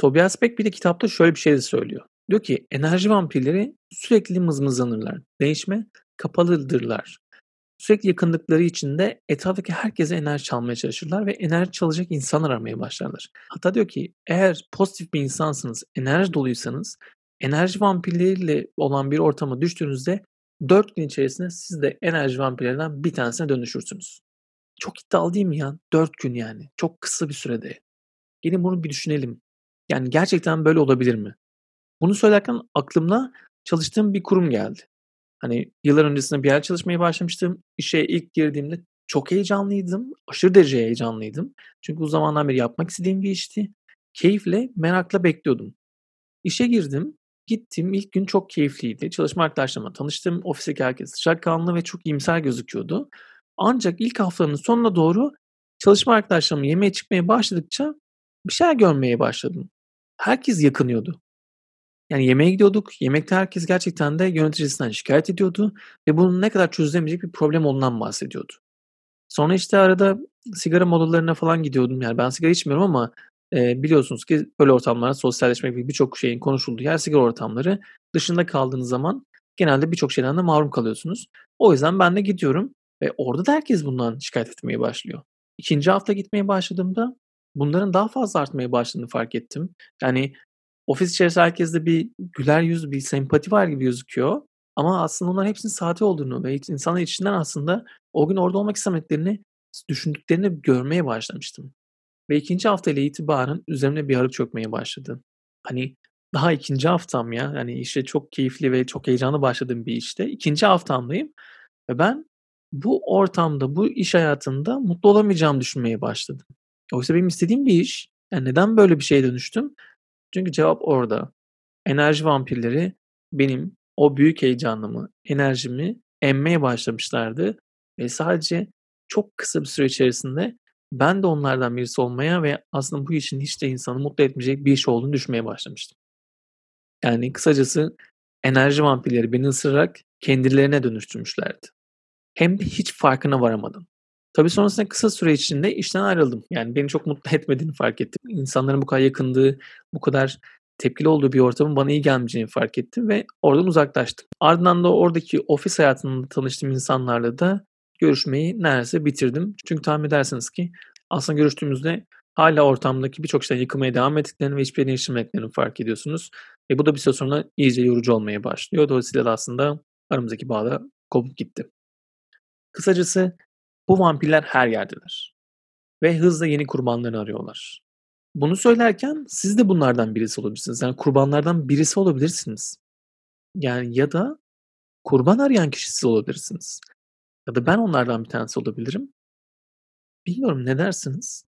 Tobias Beck bir de kitapta şöyle bir şey de söylüyor. Diyor ki enerji vampirleri sürekli mızmızlanırlar. Değişme kapalıdırlar. Sürekli yakınlıkları için de etraftaki herkese enerji çalmaya çalışırlar ve enerji çalacak insanlar aramaya başlarlar. Hatta diyor ki eğer pozitif bir insansınız, enerji doluysanız enerji vampirleriyle olan bir ortama düştüğünüzde 4 gün içerisinde siz de enerji vampirlerinden bir tanesine dönüşürsünüz. Çok iddialı değil mi ya? 4 gün yani. Çok kısa bir sürede. Gelin bunu bir düşünelim. Yani gerçekten böyle olabilir mi? Bunu söylerken aklımda çalıştığım bir kurum geldi. Hani yıllar öncesinde bir yer çalışmaya başlamıştım. İşe ilk girdiğimde çok heyecanlıydım. Aşırı derece heyecanlıydım. Çünkü bu zamandan beri yapmak istediğim bir işti. Keyifle, merakla bekliyordum. İşe girdim. Gittim. İlk gün çok keyifliydi. Çalışma arkadaşlarımla tanıştım. Ofisteki herkes sıcakkanlı ve çok iyimser gözüküyordu. Ancak ilk haftanın sonuna doğru çalışma arkadaşlarımla yemeğe çıkmaya başladıkça bir şeyler görmeye başladım. Herkes yakınıyordu. Yani yemeğe gidiyorduk. Yemekte herkes gerçekten de yöneticisinden şikayet ediyordu ve bunun ne kadar çözülemeyecek bir problem olduğundan bahsediyordu. Sonra işte arada sigara molalarına falan gidiyordum. Yani ben sigara içmiyorum ama e, biliyorsunuz ki böyle ortamlarda sosyalleşmek gibi birçok şeyin konuşulduğu yer sigara ortamları. Dışında kaldığınız zaman genelde birçok şeyden de mahrum kalıyorsunuz. O yüzden ben de gidiyorum ve orada da herkes bundan şikayet etmeye başlıyor. İkinci hafta gitmeye başladığımda bunların daha fazla artmaya başladığını fark ettim. Yani ofis içerisinde herkeste bir güler yüz, bir sempati var gibi gözüküyor. Ama aslında onların hepsinin sahte olduğunu ve insanlar içinden aslında o gün orada olmak istemediklerini, düşündüklerini görmeye başlamıştım. Ve ikinci hafta ile itibaren üzerimde bir ağrı çökmeye başladı. Hani daha ikinci haftam ya. Yani işte çok keyifli ve çok heyecanlı başladığım bir işte. İkinci haftamdayım. Ve ben bu ortamda, bu iş hayatında mutlu olamayacağımı düşünmeye başladım. Oysa benim istediğim bir iş. Yani neden böyle bir şeye dönüştüm? Çünkü cevap orada. Enerji vampirleri benim o büyük heyecanımı, enerjimi emmeye başlamışlardı ve sadece çok kısa bir süre içerisinde ben de onlardan birisi olmaya ve aslında bu işin hiç de insanı mutlu etmeyecek bir iş olduğunu düşünmeye başlamıştım. Yani kısacası enerji vampirleri beni ısırarak kendilerine dönüştürmüşlerdi. Hem de hiç farkına varamadım. Tabii sonrasında kısa süre içinde işten ayrıldım. Yani beni çok mutlu etmediğini fark ettim. İnsanların bu kadar yakındığı, bu kadar tepkili olduğu bir ortamın bana iyi gelmeyeceğini fark ettim ve oradan uzaklaştım. Ardından da oradaki ofis hayatında tanıştığım insanlarla da görüşmeyi neredeyse bitirdim. Çünkü tahmin edersiniz ki aslında görüştüğümüzde hala ortamdaki birçok şeyden yıkılmaya devam ettiklerini ve hiçbir değiştirmediklerini fark ediyorsunuz. Ve bu da bir süre sonra iyice yorucu olmaya başlıyor. Dolayısıyla da aslında aramızdaki bağ da kopup gitti. Kısacası bu vampirler her yerdeler. Ve hızla yeni kurbanlarını arıyorlar. Bunu söylerken siz de bunlardan birisi olabilirsiniz. Yani kurbanlardan birisi olabilirsiniz. Yani ya da kurban arayan kişi siz olabilirsiniz. Ya da ben onlardan bir tanesi olabilirim. Bilmiyorum ne dersiniz?